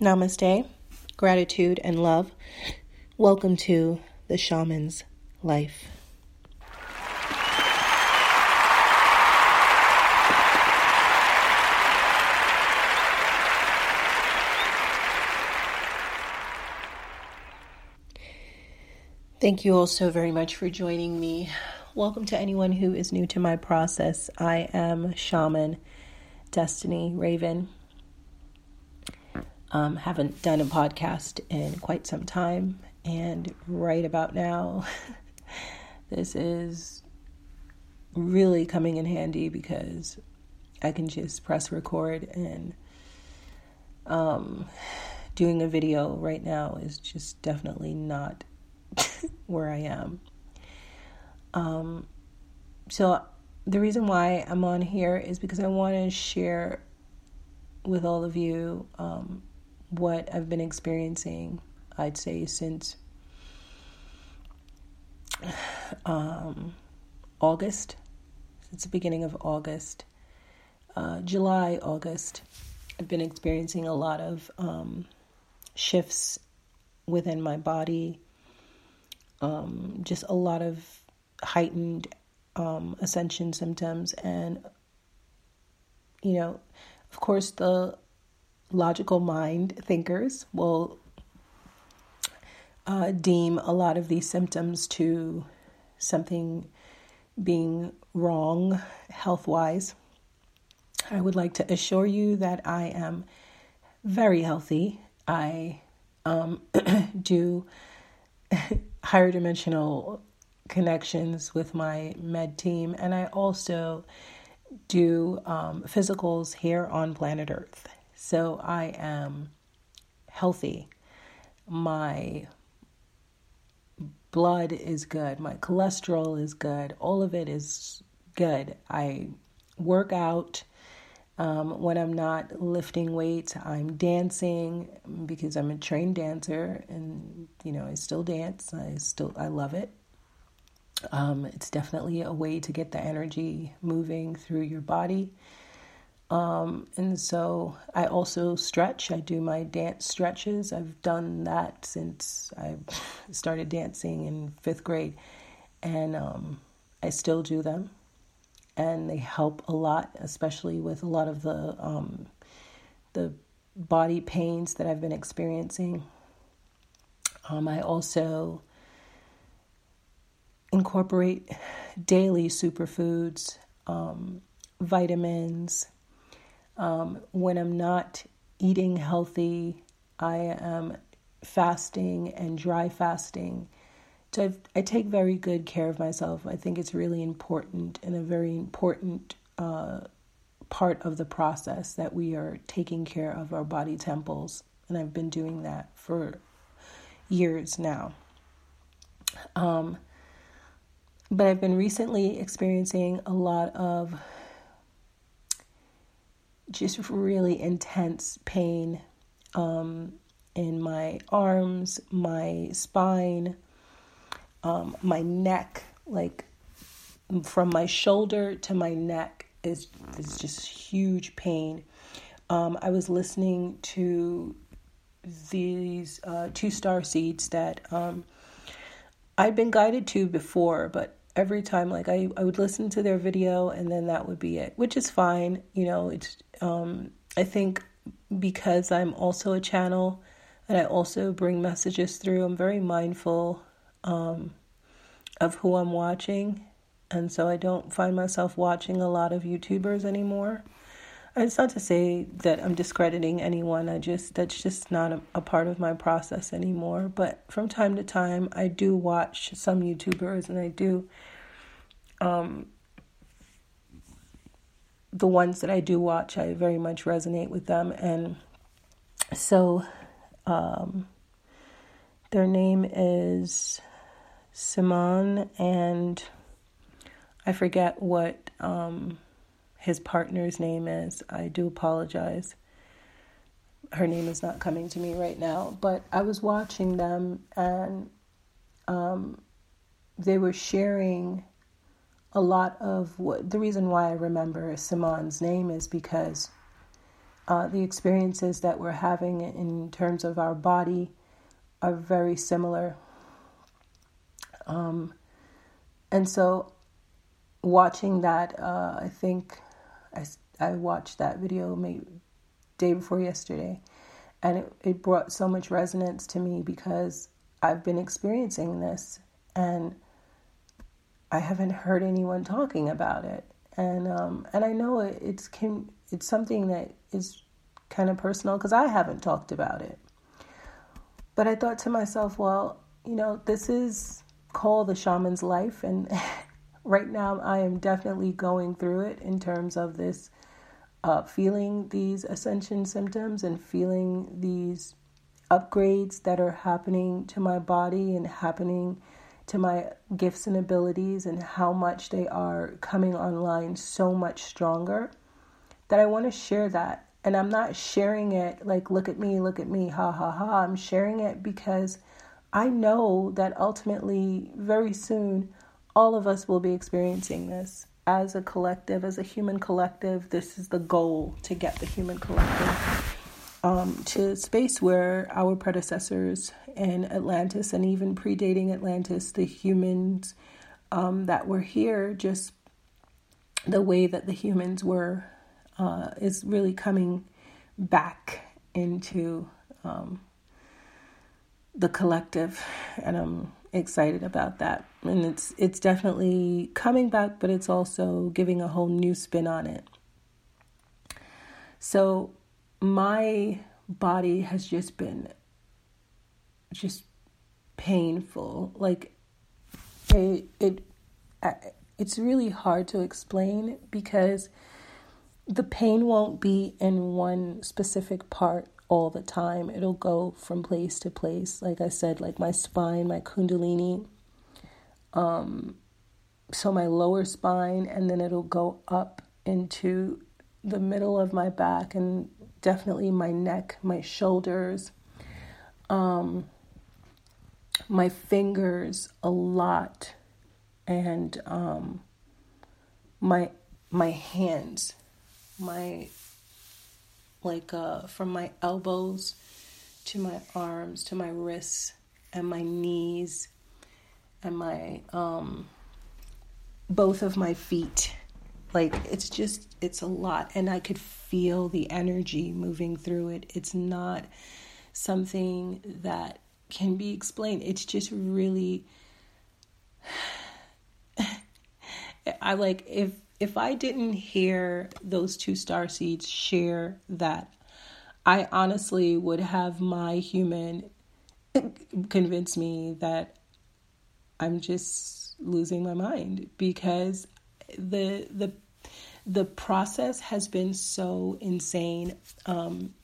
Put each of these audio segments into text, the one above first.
Namaste, gratitude, and love. Welcome to the shaman's life. Thank you all so very much for joining me. Welcome to anyone who is new to my process. I am Shaman Destiny Raven. Um, haven't done a podcast in quite some time, and right about now, this is really coming in handy because I can just press record and um, doing a video right now is just definitely not where I am. Um, so the reason why I'm on here is because I want to share with all of you um, what I've been experiencing, I'd say, since um, August, since the beginning of August, uh, July, August. I've been experiencing a lot of um, shifts within my body, um, just a lot of heightened um, ascension symptoms, and you know, of course, the logical mind thinkers will uh, deem a lot of these symptoms to something being wrong health wise. I would like to assure you that I am very healthy. I um, do higher dimensional connections with my med team, and I also do um, physicals here on planet Earth. So I am healthy. My blood is good. My cholesterol is good. All of it is good. I work out. Um, when I'm not lifting weights, I'm dancing because I'm a trained dancer, and you know I still dance. I still I love it. Um, it's definitely a way to get the energy moving through your body. Um, and so I also stretch. I do my dance stretches. I've done that since I started dancing in fifth grade, and um, I still do them. And they help a lot, especially with a lot of the um, the body pains that I've been experiencing. Um, I also incorporate daily superfoods, um, vitamins um, when I'm not eating healthy, I am fasting and dry fasting. So I've, i take very good care of myself. I think it's really important and a very important uh, part of the process that we are taking care of our body temples. And I've been doing that for years now. Um, but I've been recently experiencing a lot of just really intense pain um, in my arms, my spine, um, my neck, like from my shoulder to my neck is is just huge pain. Um, I was listening to these uh, two star seeds that um, I'd been guided to before, but every time like I, I would listen to their video and then that would be it which is fine you know it's um i think because i'm also a channel and i also bring messages through i'm very mindful um of who i'm watching. And so i don't find myself watching a lot of youtubers anymore it's not to say that i'm discrediting anyone i just that's just not a, a part of my process anymore but from time to time i do watch some youtubers and i do um, the ones that I do watch, I very much resonate with them. And so um, their name is Simon, and I forget what um, his partner's name is. I do apologize. Her name is not coming to me right now, but I was watching them and um, they were sharing a lot of what the reason why I remember Simon's name is because uh, the experiences that we're having in terms of our body are very similar. Um, and so, watching that, uh, I think I, I watched that video maybe day before yesterday, and it, it brought so much resonance to me because I've been experiencing this and I haven't heard anyone talking about it. And um, and I know it, it's can it's something that is kind of personal because I haven't talked about it. But I thought to myself, well, you know, this is called the shaman's life, and right now I am definitely going through it in terms of this uh, feeling these ascension symptoms and feeling these upgrades that are happening to my body and happening to my gifts and abilities and how much they are coming online so much stronger that I want to share that. And I'm not sharing it like, look at me, look at me, ha ha ha. I'm sharing it because I know that ultimately, very soon, all of us will be experiencing this as a collective, as a human collective. This is the goal to get the human collective um, to space where our predecessors in Atlantis and even predating Atlantis, the humans um, that were here, just the way that the humans were, uh, is really coming back into um, the collective, and I'm excited about that. And it's it's definitely coming back, but it's also giving a whole new spin on it. So my body has just been just painful. Like it it uh, it's really hard to explain because the pain won't be in one specific part all the time. It'll go from place to place. Like I said, like my spine, my kundalini, um, so my lower spine, and then it'll go up into the middle of my back and definitely my neck, my shoulders, um, my fingers a lot, and um, my my hands, my like uh, from my elbows to my arms to my wrists and my knees and my um, both of my feet. Like it's just it's a lot and i could feel the energy moving through it. It's not something that can be explained. It's just really i like if if i didn't hear those two star seeds share that i honestly would have my human convince me that i'm just losing my mind because the the the process has been so insane. Um,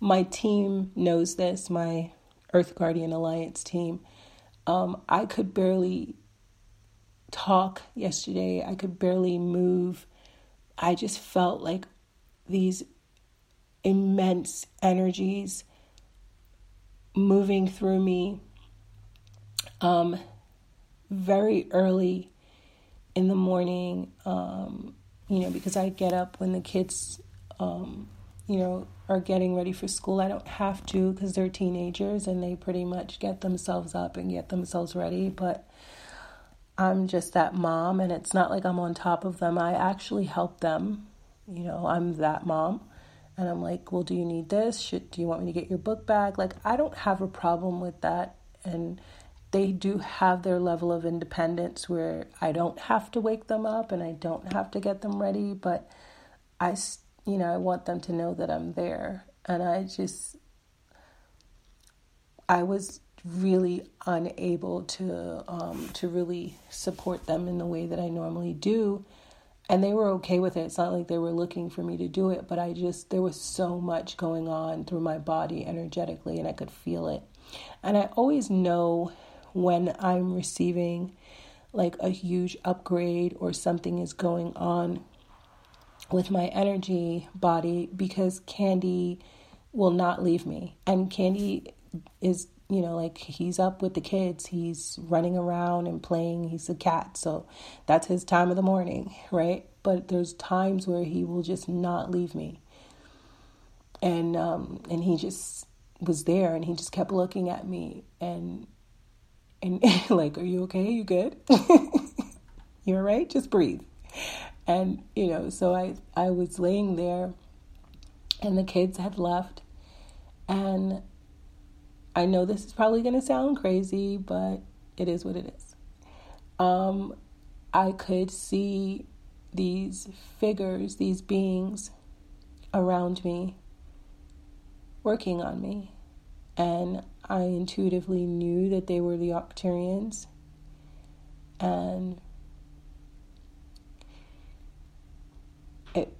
my team knows this. My Earth Guardian Alliance team. Um, I could barely talk yesterday. I could barely move. I just felt like these immense energies moving through me um, very early in the morning, um, you know, because I get up when the kids, um, you know, are getting ready for school. I don't have to because they're teenagers and they pretty much get themselves up and get themselves ready. But I'm just that mom, and it's not like I'm on top of them. I actually help them. You know, I'm that mom. And I'm like, well, do you need this? Should do you want me to get your book back? Like, I don't have a problem with that. And they do have their level of independence where I don't have to wake them up and I don't have to get them ready, but I, you know, I want them to know that I'm there. And I just, I was really unable to um, to really support them in the way that I normally do. And they were okay with it. It's not like they were looking for me to do it, but I just there was so much going on through my body energetically and I could feel it. And I always know when I'm receiving like a huge upgrade or something is going on with my energy body because Candy will not leave me. And Candy is, you know, like he's up with the kids, he's running around and playing, he's a cat, so that's his time of the morning, right? But there's times where he will just not leave me. and um, and he just was there, and he just kept looking at me, and and like, "Are you okay? You good? you all right? Just breathe." And you know, so I I was laying there, and the kids had left, and I know this is probably going to sound crazy, but it is what it is. Um, I could see these figures, these beings around me working on me. And I intuitively knew that they were the Arcturians. And it,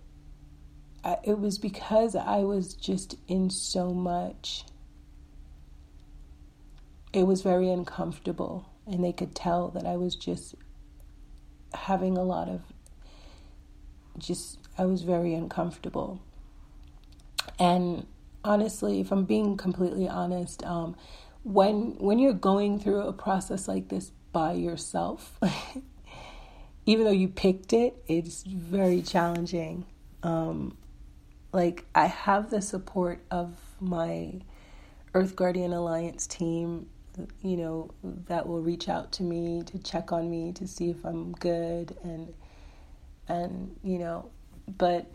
it was because I was just in so much. It was very uncomfortable, and they could tell that I was just having a lot of just, I was very uncomfortable. And honestly, if I'm being completely honest, um, when when you're going through a process like this by yourself, even though you picked it, it's very challenging. Um, like I have the support of my Earth Guardian Alliance team, you know, that will reach out to me to check on me to see if I'm good and and you know, but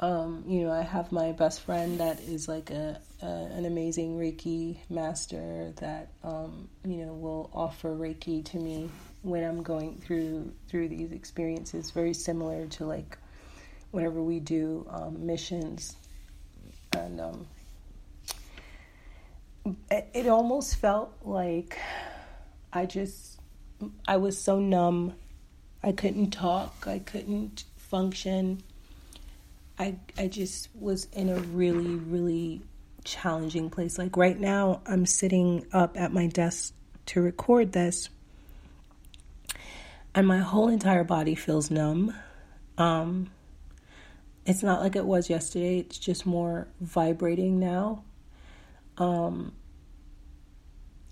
um, you know, I have my best friend that is like a, a an amazing Reiki master that um, you know will offer Reiki to me when I'm going through through these experiences. Very similar to like whenever we do um, missions, and um, it, almost felt like I just I was so numb. I couldn't talk. I couldn't function I I just was in a really really challenging place. Like right now, I'm sitting up at my desk to record this, and my whole entire body feels numb. Um, it's not like it was yesterday. It's just more vibrating now. Um,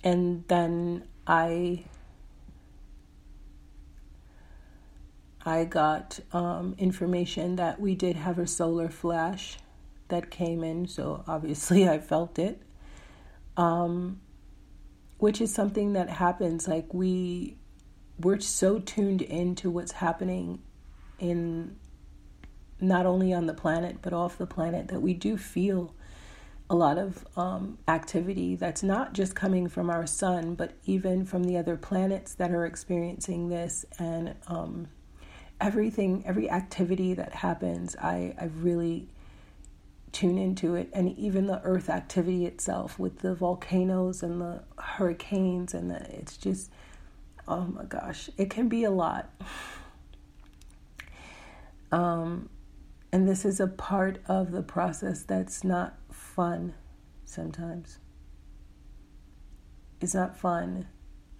and then I I got um, information that we did have a solar flash that came in, so obviously I felt it. Um, which is something that happens. Like we, we're so tuned into what's happening in not only on the planet but off the planet that we do feel a lot of um, activity that's not just coming from our sun, but even from the other planets that are experiencing this and um, everything, every activity that happens, I, I really tune into it. And even the earth activity itself with the volcanoes and the hurricanes, and the, it's just, oh my gosh, it can be a lot. Um, and this is a part of the process that's not fun sometimes. It's not fun.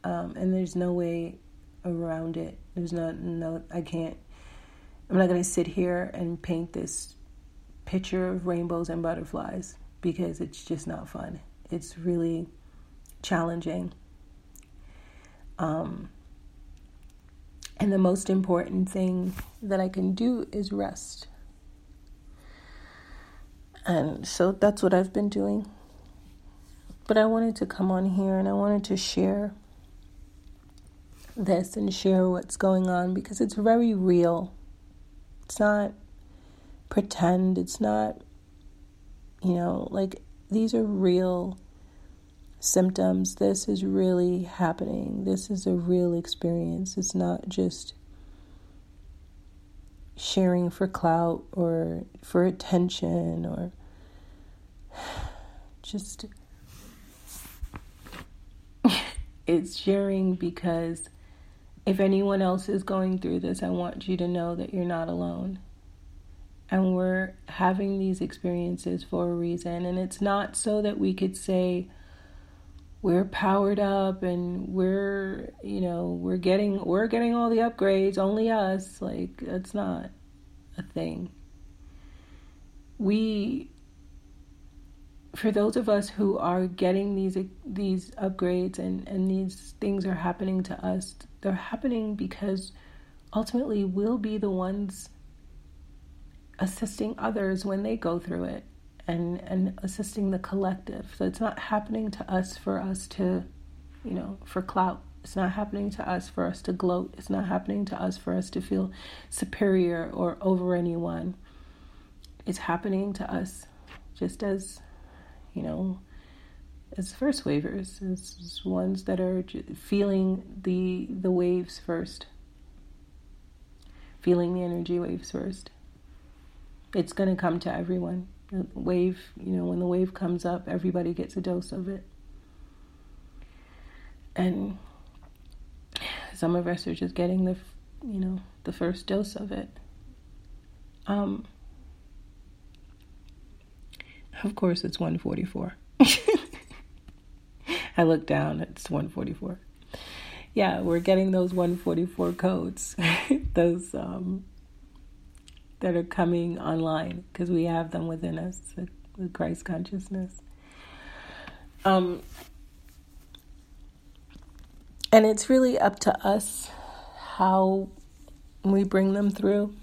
Um, and there's no way around it. There's not no I can't I'm not going to sit here and paint this picture of rainbows and butterflies because it's just not fun. It's really challenging. Um, and the most important thing that I can do is rest. And so that's what I've been doing. But I wanted to come on here and I wanted to share this and share what's going on because it's very real. It's not pretend, it's not, you know, like these are real symptoms. This is really happening. This is a real experience. It's not just sharing for clout or for attention or just it's sharing because if anyone else is going through this, I want you to know that you're not alone. And we're having these experiences for a reason. And it's not so that we could say, we're powered up and we're you know we're getting we're getting all the upgrades only us like that's not a thing. We for those of us who are getting these these upgrades and and these things are happening to us they're happening because ultimately we'll be the ones assisting others when they go through it and and assisting the collective. So it's not happening to us for us to, you know, for clout. It's not happening to us for us to gloat. It's not happening to us for us to feel superior or over anyone. It's happening to us just as, you know, as first wavers, as ones that are feeling the the waves first, feeling the energy waves first. It's going to come to everyone. Wave, you know, when the wave comes up, everybody gets a dose of it. And some of us are just getting the, you know, the first dose of it. Um, of course, it's 144. I look down, it's 144. Yeah, we're getting those 144 codes, those um, that are coming online because we have them within us, the Christ consciousness. Um, and it's really up to us how we bring them through,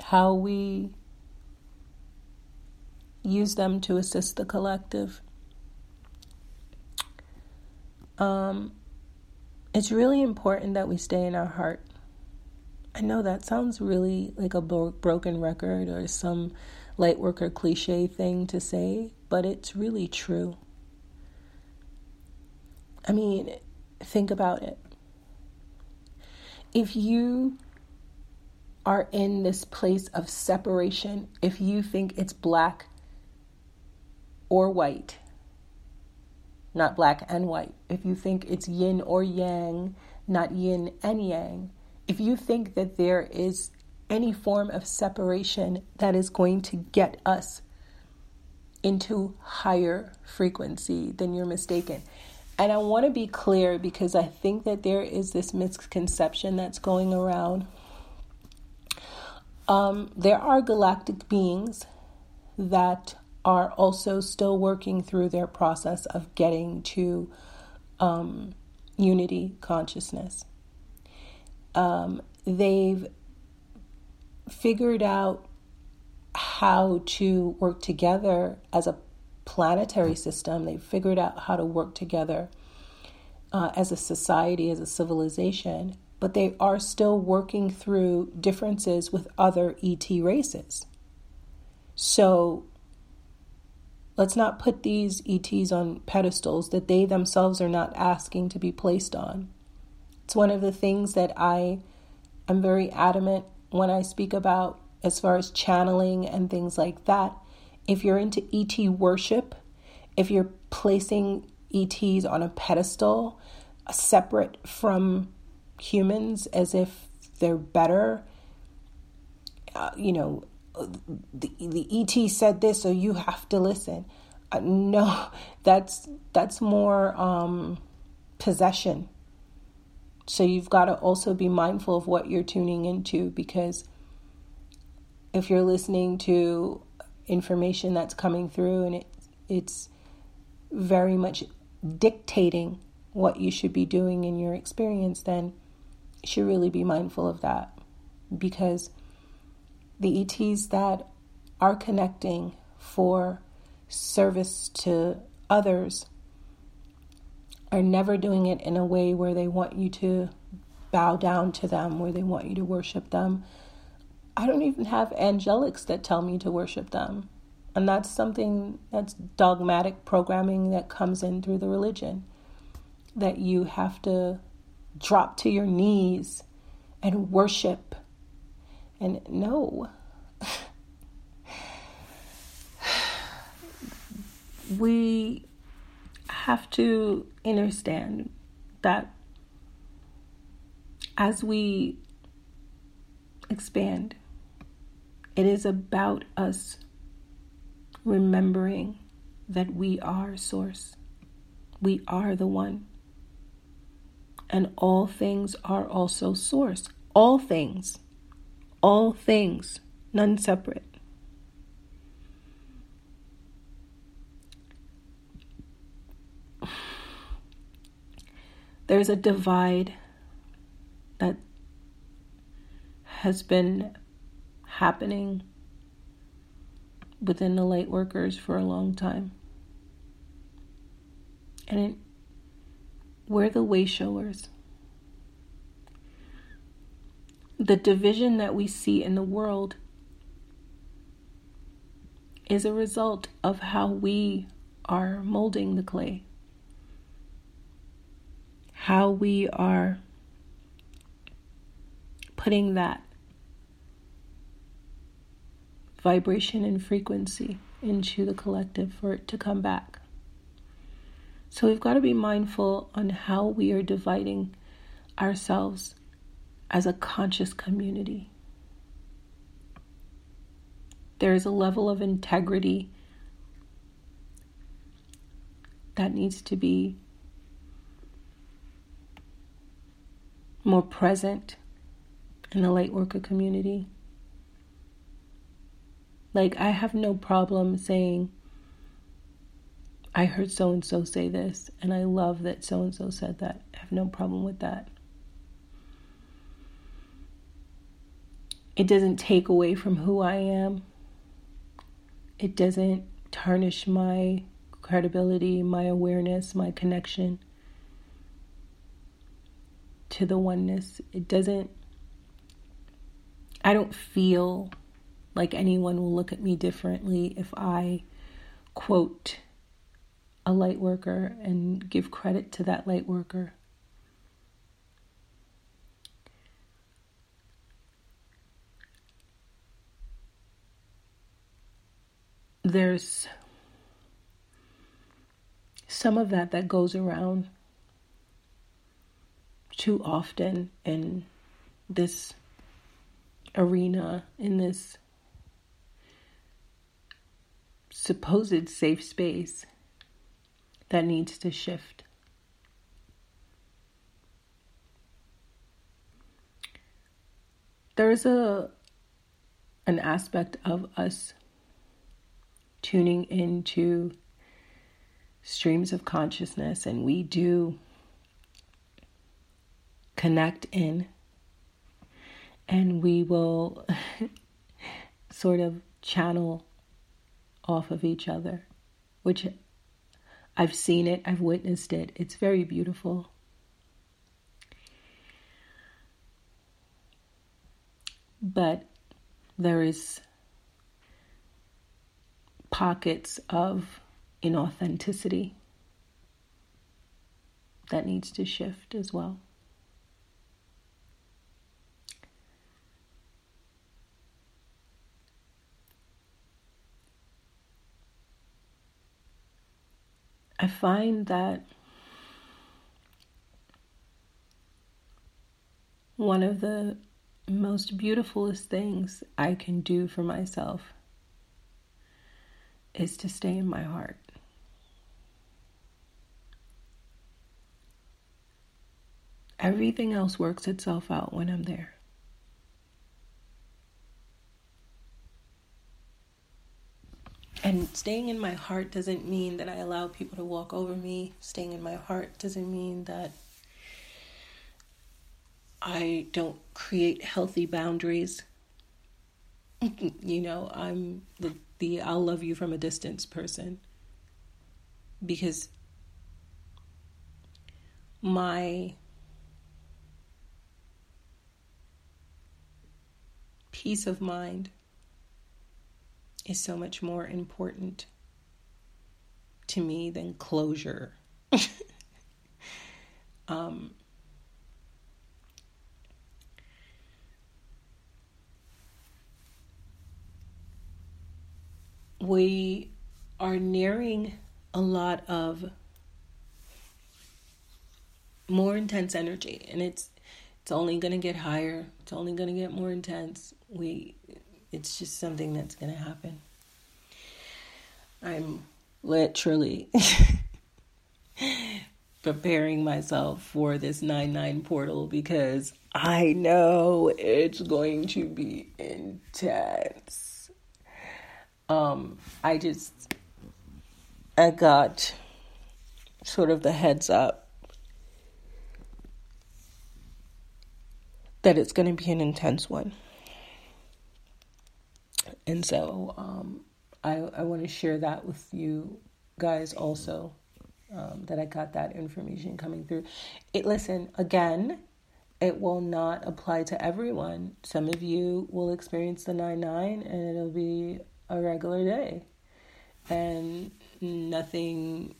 how we use them to assist the collective. Um, it's really important that we stay in our heart. I know that sounds really like a bro- broken record or some light worker cliche thing to say, but it's really true. I mean, think about it. If you are in this place of separation, if you think it's black or white, not black and white. If you think it's yin or yang, not yin and yang. If you think that there is any form of separation that is going to get us into higher frequency, then you're mistaken. And I want to be clear because I think that there is this misconception that's going around. Um, there are galactic beings that are also still working through their process of getting to um, unity consciousness. Um, they've figured out how to work together as a planetary system. They've figured out how to work together uh, as a society, as a civilization, but they are still working through differences with other ET races. So Let's not put these ETs on pedestals that they themselves are not asking to be placed on. It's one of the things that I am very adamant when I speak about as far as channeling and things like that. If you're into ET worship, if you're placing ETs on a pedestal separate from humans as if they're better, uh, you know, the, the ET said this, so you have to listen. Uh, no, that's that's more um, possession. So you've got to also be mindful of what you're tuning into because if you're listening to information that's coming through and it, it's very much dictating what you should be doing in your experience, then you should really be mindful of that because the ETs that are connecting for service to others are never doing it in a way where they want you to bow down to them, where they want you to worship them. I don't even have angelics that tell me to worship them. And that's something that's dogmatic programming that comes in through the religion. That you have to drop to your knees and worship and no. we have to understand that as we expand, it is about us remembering that we are Source. We are the One. And all things are also Source. All things all things, none separate. There's a divide that has been happening within the light workers for a long time. And it, we're the way showers. The division that we see in the world is a result of how we are molding the clay, how we are putting that vibration and frequency into the collective for it to come back. So we've got to be mindful on how we are dividing ourselves as a conscious community. There is a level of integrity that needs to be more present in the light worker community. Like, I have no problem saying, I heard so and so say this, and I love that so and so said that. I have no problem with that. It doesn't take away from who I am, it doesn't tarnish my credibility, my awareness, my connection to the oneness. It doesn't, I don't feel like anyone will look at me differently if I quote a light worker and give credit to that light worker. There's some of that that goes around too often in this arena, in this supposed safe space that needs to shift. There's a an aspect of us tuning into streams of consciousness and we do connect in and we will sort of channel off of each other, which I've seen it, I've witnessed it. It's very beautiful. But there is pockets of inauthenticity that needs to shift as well. I find that one of the most beautifulest things I can do for myself is to stay in my heart. Everything else works itself out when I'm there. And staying in my heart doesn't mean that I allow people to walk over me. Staying in my heart doesn't mean that I don't create healthy boundaries. you know, I'm the, the I'll love you from a distance person because my peace of mind is so much more important to me than closure. um, we are nearing a lot of more intense energy and it's it's only going to get higher it's only going to get more intense we it's just something that's going to happen. I'm literally preparing myself for this 9 9 portal because I know it's going to be intense. Um, I just, I got sort of the heads up that it's going to be an intense one. And so um, I, I want to share that with you guys also. Um, that I got that information coming through. It listen again. It will not apply to everyone. Some of you will experience the nine nine, and it'll be a regular day, and nothing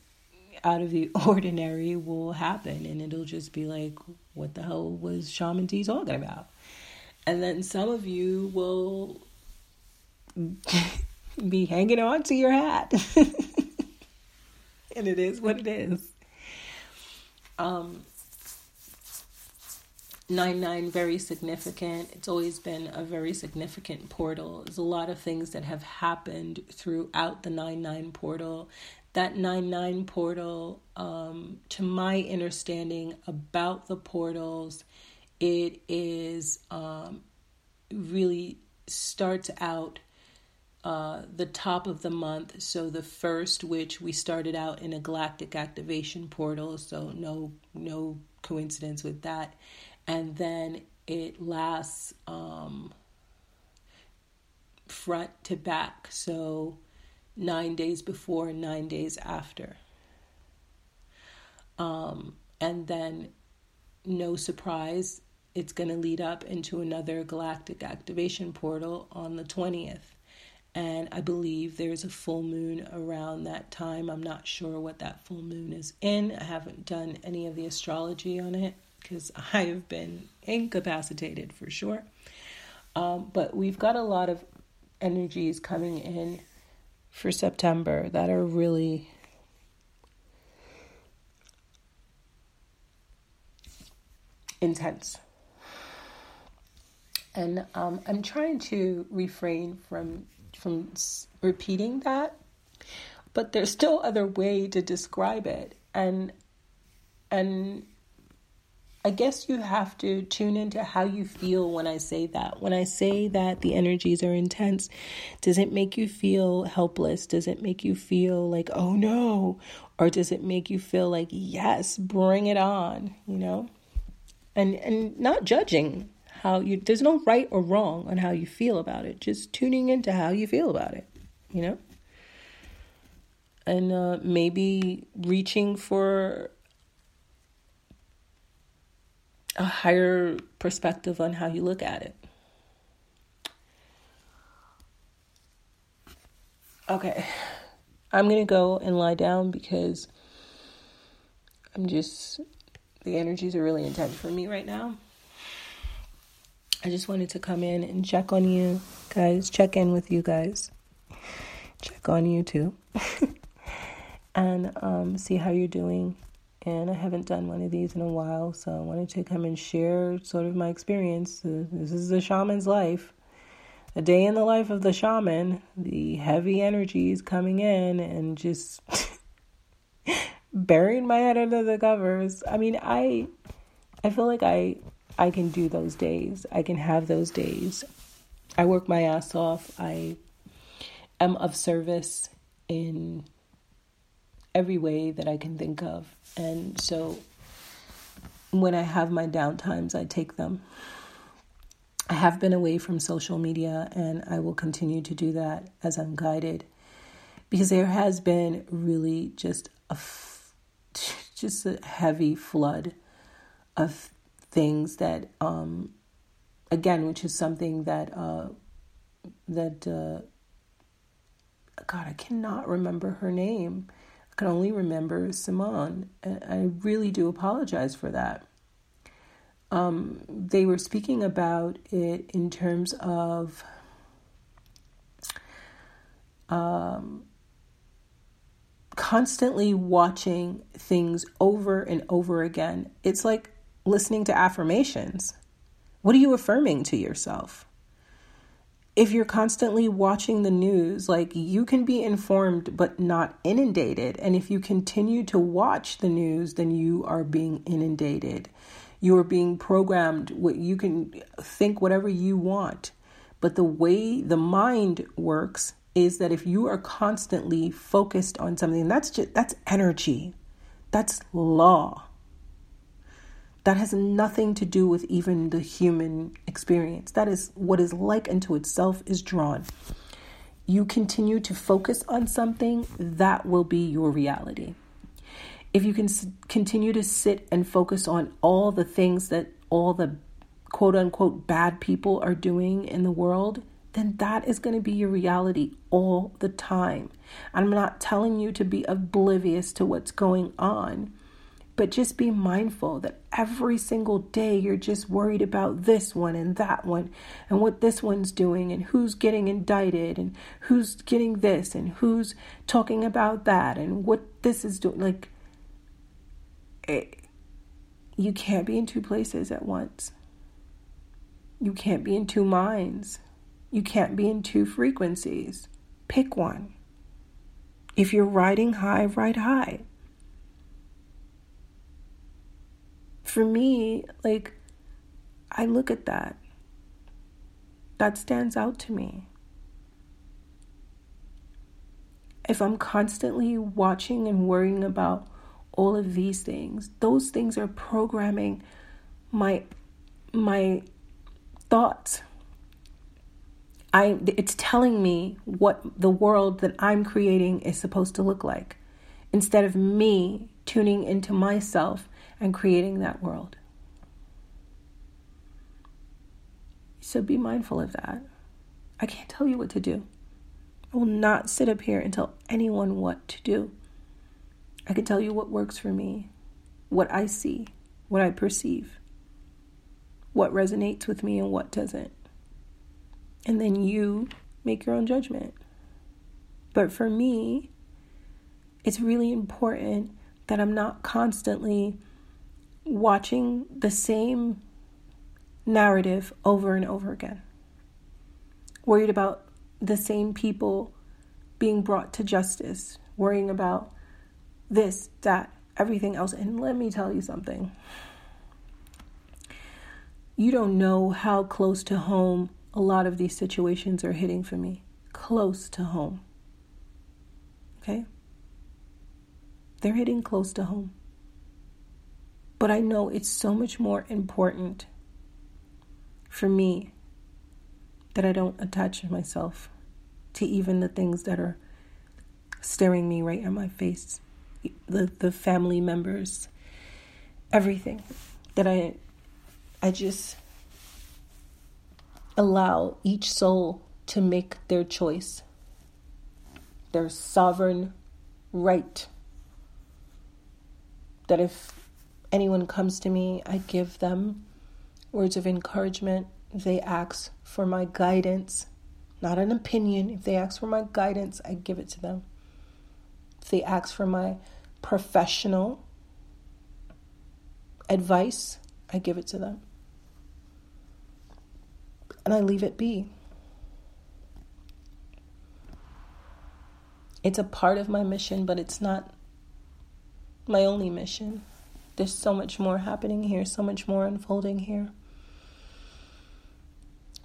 out of the ordinary will happen, and it'll just be like, what the hell was Shaman T talking about? And then some of you will be hanging on to your hat. and it is what it is. Um, nine nine very significant. It's always been a very significant portal. There's a lot of things that have happened throughout the nine nine portal. That nine nine portal, um, to my understanding about the portals, it is um, really starts out uh, the top of the month. So the first, which we started out in a galactic activation portal, so no no coincidence with that, and then it lasts um, front to back, so nine days before, nine days after. Um, and then, no surprise, it's going to lead up into another galactic activation portal on the 20th. And I believe there's a full moon around that time. I'm not sure what that full moon is in. I haven't done any of the astrology on it because I have been incapacitated for sure. Um, but we've got a lot of energies coming in for September that are really intense. And um, I'm trying to refrain from from repeating that, but there's still other way to describe it, and and I guess you have to tune into how you feel when I say that. When I say that the energies are intense, does it make you feel helpless? Does it make you feel like, oh no? Or does it make you feel like, yes, bring it on, you know? And and not judging how you there's no right or wrong on how you feel about it. Just tuning into how you feel about it, you know? And uh, maybe reaching for a higher perspective on how you look at it. Okay, I'm gonna go and lie down because I'm just, the energies are really intense for me right now. I just wanted to come in and check on you guys, check in with you guys, check on you too, and um, see how you're doing and I haven't done one of these in a while, so I wanted to come and share sort of my experience. This is the shaman's life. A day in the life of the shaman, the heavy energies coming in and just burying my head under the covers. I mean, I I feel like I I can do those days. I can have those days. I work my ass off. I am of service in every way that I can think of. And so when I have my downtimes, I take them. I have been away from social media and I will continue to do that as I'm guided because there has been really just a just a heavy flood of things that um again which is something that uh that uh god I cannot remember her name I can only remember Simone. And I really do apologize for that. Um, they were speaking about it in terms of um, constantly watching things over and over again. It's like listening to affirmations. What are you affirming to yourself? if you're constantly watching the news, like you can be informed but not inundated. And if you continue to watch the news, then you are being inundated. You are being programmed. You can think whatever you want. But the way the mind works is that if you are constantly focused on something, that's just that's energy. That's law that has nothing to do with even the human experience. That is what is like unto itself is drawn. you continue to focus on something, that will be your reality. If you can continue to sit and focus on all the things that all the quote unquote bad people are doing in the world, then that is going to be your reality all the time. I'm not telling you to be oblivious to what's going on, but just be mindful that every single day you're just worried about this one and that one and what this one's doing and who's getting indicted and who's getting this and who's talking about that and what this is doing. Like, it, you can't be in two places at once. You can't be in two minds. You can't be in two frequencies. Pick one. If you're riding high, ride high. For me, like, I look at that. That stands out to me. If I'm constantly watching and worrying about all of these things, those things are programming my my thoughts. I it's telling me what the world that I'm creating is supposed to look like instead of me tuning into myself and creating that world. So be mindful of that. I can't tell you what to do. I will not sit up here and tell anyone what to do. I can tell you what works for me, what I see, what I perceive, what resonates with me and what doesn't. And then you make your own judgment. But for me, it's really important that I'm not constantly watching the same narrative over and over again. Worried about the same people being brought to justice, worrying about this, that, everything else. And let me tell you something. You don't know how close to home a lot of these situations are hitting for me. Close to home. Okay? They're hitting close to home. But I know it's so much more important for me that I don't attach myself to even the things that are staring me right in my face. The, the family members everything that I I just allow each soul to make their choice their sovereign right. That if anyone comes to me, I give them words of encouragement. They ask for my guidance, not an opinion, if they ask for my guidance, I give it to them. If they ask for my professional advice, I give it to them. And I leave it be. It's a part of my mission, but it's not my only mission. There's so much more happening here, so much more unfolding here.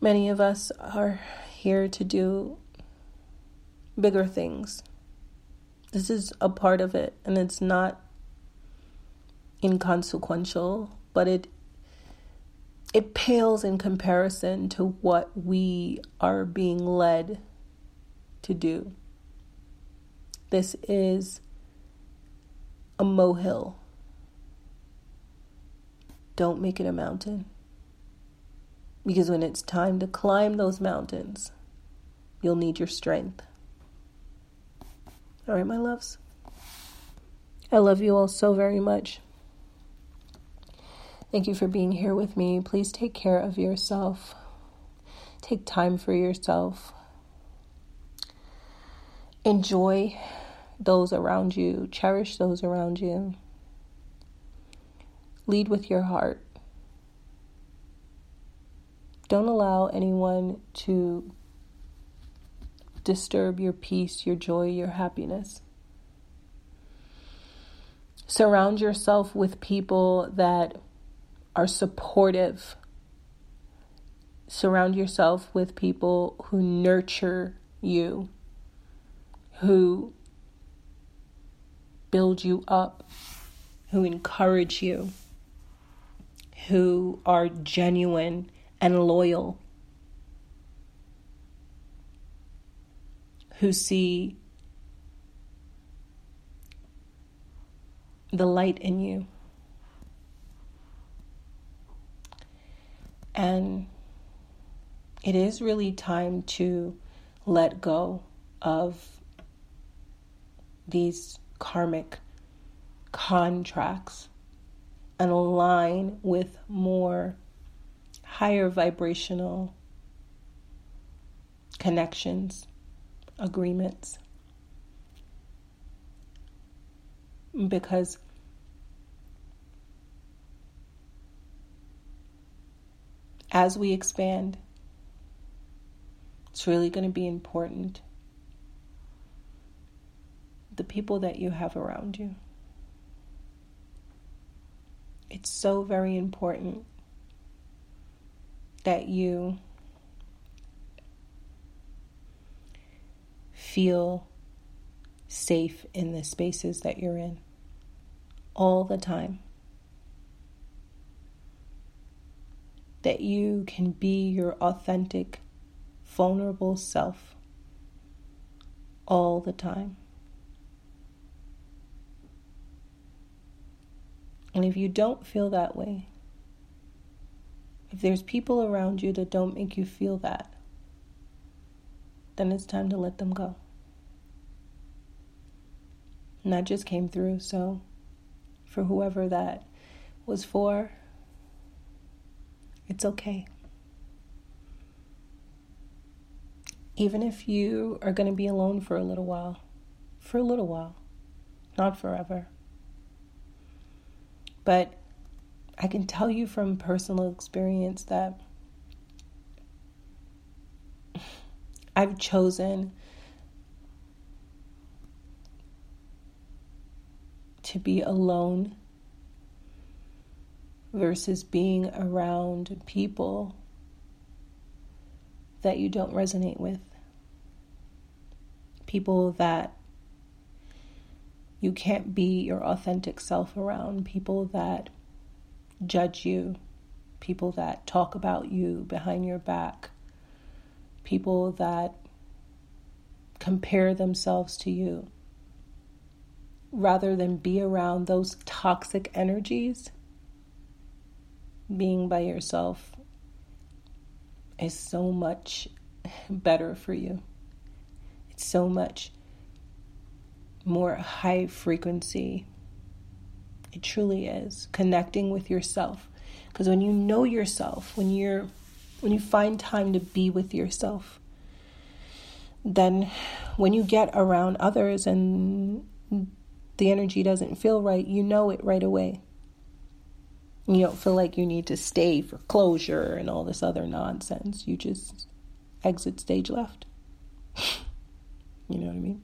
Many of us are here to do bigger things. This is a part of it, and it's not inconsequential, but it it pales in comparison to what we are being led to do. This is a molehill. Don't make it a mountain. Because when it's time to climb those mountains, you'll need your strength. All right, my loves. I love you all so very much. Thank you for being here with me. Please take care of yourself. Take time for yourself. Enjoy those around you, cherish those around you. Lead with your heart. Don't allow anyone to disturb your peace, your joy, your happiness. Surround yourself with people that are supportive. Surround yourself with people who nurture you, who build you up, who encourage you, who are genuine and loyal. who see the light in you. And it is really time to let go of these karmic contracts and align with more higher vibrational connections, agreements. Because as we expand, it's really going to be important the people that you have around you. It's so very important that you feel safe in the spaces that you're in all the time. That you can be your authentic, vulnerable self all the time. And if you don't feel that way, if there's people around you that don't make you feel that, then it's time to let them go. And that just came through. So, for whoever that was for, it's okay. Even if you are going to be alone for a little while, for a little while, not forever. But I can tell you from personal experience that I've chosen to be alone versus being around people that you don't resonate with. People that you can't be your authentic self around, people that judge you, people that talk about you behind your back, people that compare themselves to you. Rather than be around those toxic energies, being by yourself is so much better for you. It's so much more high frequency. It truly is connecting with yourself. Because when you know yourself, when you're when you find time to be with yourself, then when you get around others and the energy doesn't feel right, you know it right away. You don't feel like you need to stay for closure and all this other nonsense. You just exit stage left. you know what I mean?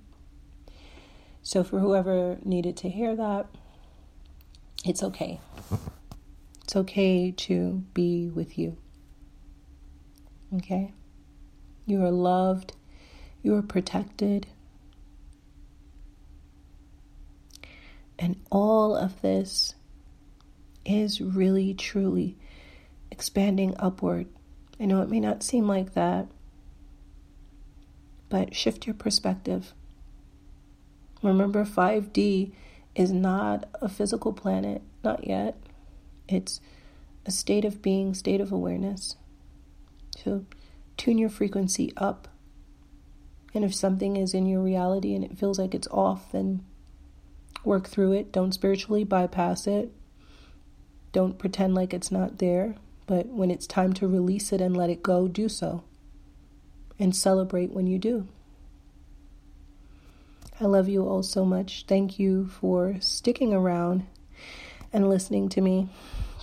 So, for whoever needed to hear that, it's okay. It's okay to be with you. Okay? You are loved, you are protected. And all of this is really, truly expanding upward. I know it may not seem like that, but shift your perspective. Remember, 5D is not a physical planet, not yet. It's a state of being, state of awareness. So tune your frequency up. And if something is in your reality and it feels like it's off, then work through it. Don't spiritually bypass it. Don't pretend like it's not there. But when it's time to release it and let it go, do so. And celebrate when you do. I love you all so much. Thank you for sticking around and listening to me.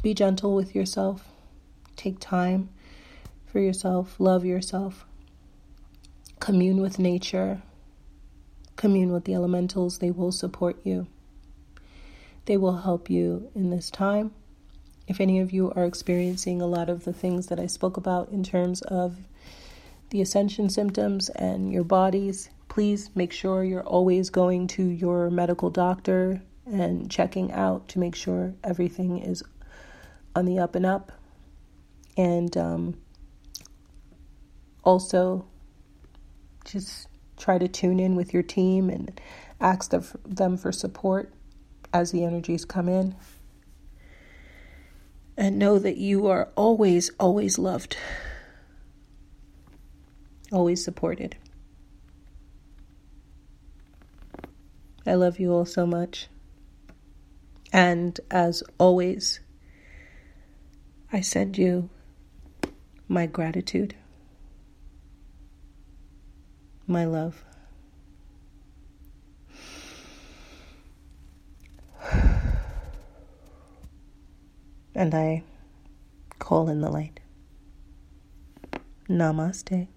Be gentle with yourself. Take time for yourself. Love yourself. Commune with nature. Commune with the elementals. They will support you. They will help you in this time. If any of you are experiencing a lot of the things that I spoke about in terms of the ascension symptoms and your bodies, please make sure you're always going to your medical doctor and checking out to make sure everything is on the up and up. And um, also, just try to tune in with your team and ask them for support as the energies come in. And know that you are always, always loved, always supported. I love you all so much. And as always, I send you my gratitude, my love. And I call in the light. Namaste.